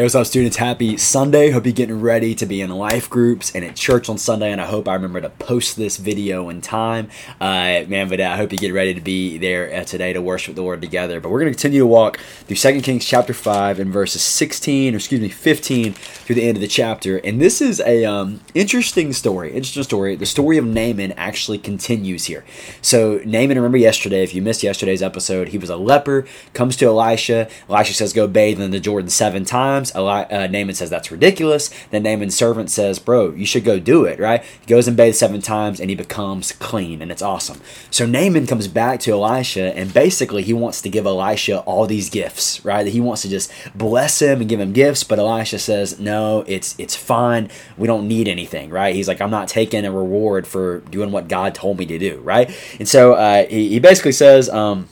Hey, what's up, students? Happy Sunday. Hope you're getting ready to be in life groups and at church on Sunday. And I hope I remember to post this video in time. Uh, man, but I hope you get ready to be there uh, today to worship the Lord together. But we're going to continue to walk through 2 Kings chapter 5 and verses 16, or excuse me, 15 through the end of the chapter. And this is a um, interesting story. Interesting story. The story of Naaman actually continues here. So, Naaman, remember yesterday, if you missed yesterday's episode, he was a leper, comes to Elisha. Elisha says, Go bathe in the Jordan seven times. Eli- uh, Naaman says that's ridiculous. Then Naaman's servant says, Bro, you should go do it, right? He goes and bathes seven times and he becomes clean, and it's awesome. So Naaman comes back to Elisha, and basically he wants to give Elisha all these gifts, right? He wants to just bless him and give him gifts, but Elisha says, No, it's it's fine. We don't need anything, right? He's like, I'm not taking a reward for doing what God told me to do, right? And so uh, he, he basically says, um,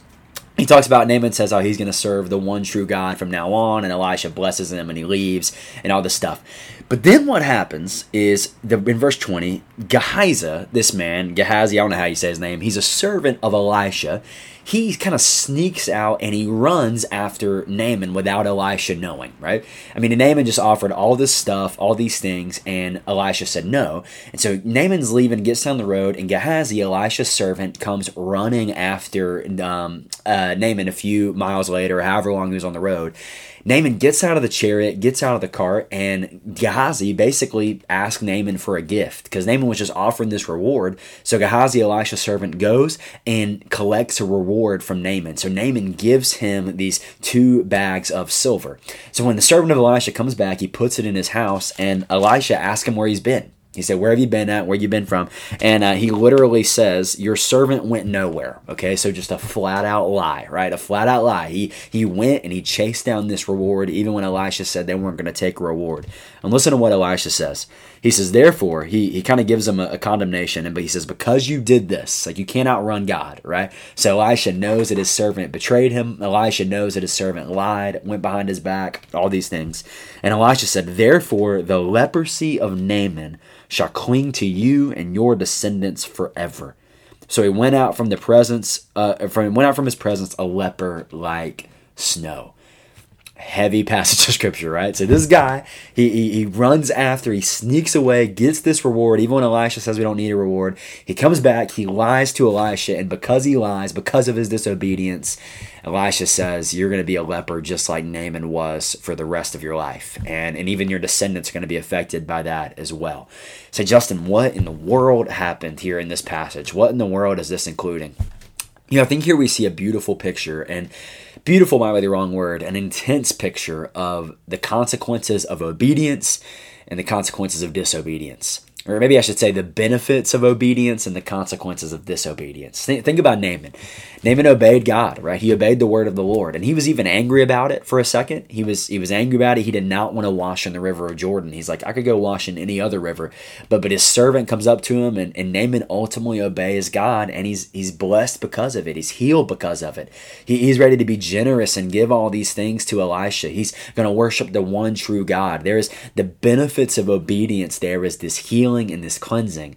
he talks about Naaman says how he's going to serve the one true God from now on, and Elisha blesses him and he leaves and all this stuff. But then what happens is the, in verse 20, Gehazi, this man, Gehazi, I don't know how you say his name, he's a servant of Elisha he kind of sneaks out and he runs after Naaman without Elisha knowing, right? I mean, Naaman just offered all this stuff, all these things, and Elisha said no. And so Naaman's leaving, gets down the road, and Gehazi, Elisha's servant, comes running after um, uh, Naaman a few miles later, however long he was on the road. Naaman gets out of the chariot, gets out of the cart, and Gehazi basically asks Naaman for a gift because Naaman was just offering this reward. So Gehazi, Elisha's servant, goes and collects a reward from Naaman. So Naaman gives him these two bags of silver. So when the servant of Elisha comes back, he puts it in his house, and Elisha asks him where he's been. He said, Where have you been at? Where you been from? And uh, he literally says, Your servant went nowhere. Okay, so just a flat out lie, right? A flat out lie. He, he went and he chased down this reward, even when Elisha said they weren't going to take a reward. And listen to what Elisha says. He says, Therefore, he, he kind of gives him a, a condemnation, and but he says, Because you did this, like you can't outrun God, right? So Elisha knows that his servant betrayed him. Elisha knows that his servant lied, went behind his back, all these things. And Elisha said, Therefore, the leprosy of Naaman shall cling to you and your descendants forever. So he went out from the presence, uh, from went out from his presence a leper like snow heavy passage of scripture, right? So this guy, he, he, he, runs after, he sneaks away, gets this reward. Even when Elisha says we don't need a reward, he comes back, he lies to Elisha, and because he lies, because of his disobedience, Elisha says you're going to be a leper just like Naaman was for the rest of your life, and and even your descendants are going to be affected by that as well. So Justin, what in the world happened here in this passage? What in the world is this including? You know, I think here we see a beautiful picture, and beautiful might be the wrong word, an intense picture of the consequences of obedience and the consequences of disobedience or maybe I should say the benefits of obedience and the consequences of disobedience. Think, think, about Naaman. Naaman obeyed God, right? He obeyed the word of the Lord, and he was even angry about it for a second. He was he was angry about it. He did not want to wash in the river of Jordan. He's like, I could go wash in any other river, but but his servant comes up to him, and, and Naaman ultimately obeys God, and he's he's blessed because of it. He's healed because of it. He, he's ready to be generous and give all these things to Elisha. He's going to worship the one true God. There's the benefits of obedience. There is this healing healing and this cleansing.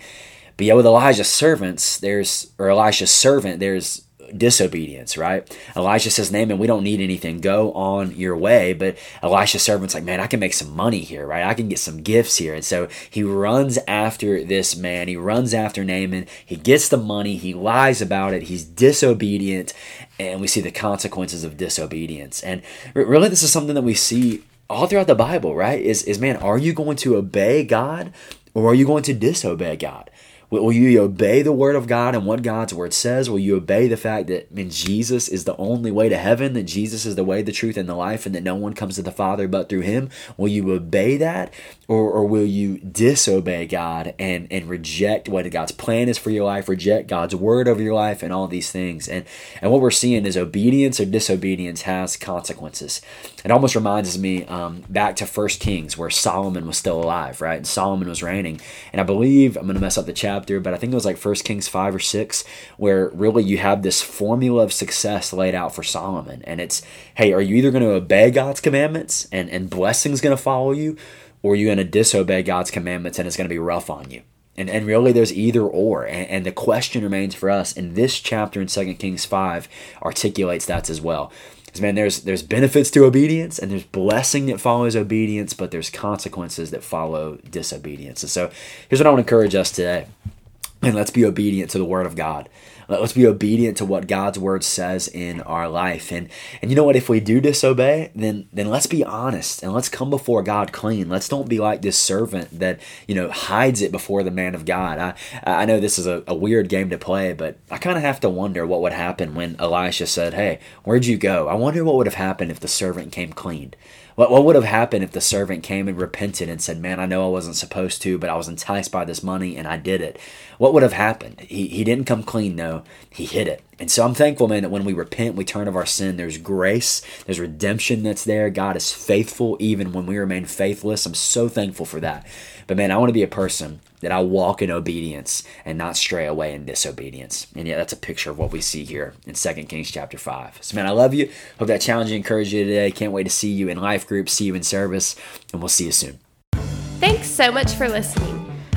But yet with Elijah's servants, there's or Elisha's servant, there's disobedience, right? Elisha says, Naaman, we don't need anything. Go on your way. But Elisha's servant's like, man, I can make some money here, right? I can get some gifts here. And so he runs after this man. He runs after Naaman. He gets the money. He lies about it. He's disobedient. And we see the consequences of disobedience. And really, this is something that we see all throughout the Bible, right? Is, is man, are you going to obey God or are you going to disobey God? Will you obey the word of God and what God's word says? Will you obey the fact that I mean, Jesus is the only way to heaven, that Jesus is the way, the truth, and the life, and that no one comes to the Father but through him? Will you obey that? Or, or will you disobey God and, and reject what God's plan is for your life, reject God's word over your life, and all these things? And, and what we're seeing is obedience or disobedience has consequences. It almost reminds me um, back to First Kings where Solomon was still alive, right? And Solomon was reigning. And I believe, I'm going to mess up the chapter chapter, but I think it was like First Kings 5 or 6, where really you have this formula of success laid out for Solomon. And it's, hey, are you either going to obey God's commandments and, and blessing's going to follow you, or are you going to disobey God's commandments and it's going to be rough on you? And, and really, there's either or. And, and the question remains for us, and this chapter in 2 Kings 5 articulates that as well. Because man, there's there's benefits to obedience and there's blessing that follows obedience, but there's consequences that follow disobedience. And so here's what I want to encourage us today. And let's be obedient to the word of God. Let's be obedient to what God's word says in our life. And and you know what? If we do disobey, then then let's be honest and let's come before God clean. Let's don't be like this servant that you know hides it before the man of God. I I know this is a, a weird game to play, but I kind of have to wonder what would happen when Elisha said, "Hey, where'd you go?" I wonder what would have happened if the servant came clean. What, what would have happened if the servant came and repented and said, Man, I know I wasn't supposed to, but I was enticed by this money and I did it? What would have happened? He, he didn't come clean, He hid it. And so I'm thankful, man, that when we repent, we turn of our sin, there's grace, there's redemption that's there. God is faithful even when we remain faithless. I'm so thankful for that. But man, I want to be a person that I walk in obedience and not stray away in disobedience. And yeah, that's a picture of what we see here in 2 Kings chapter 5. So man, I love you. Hope that challenge encouraged you today. Can't wait to see you in life group, see you in service, and we'll see you soon. Thanks so much for listening.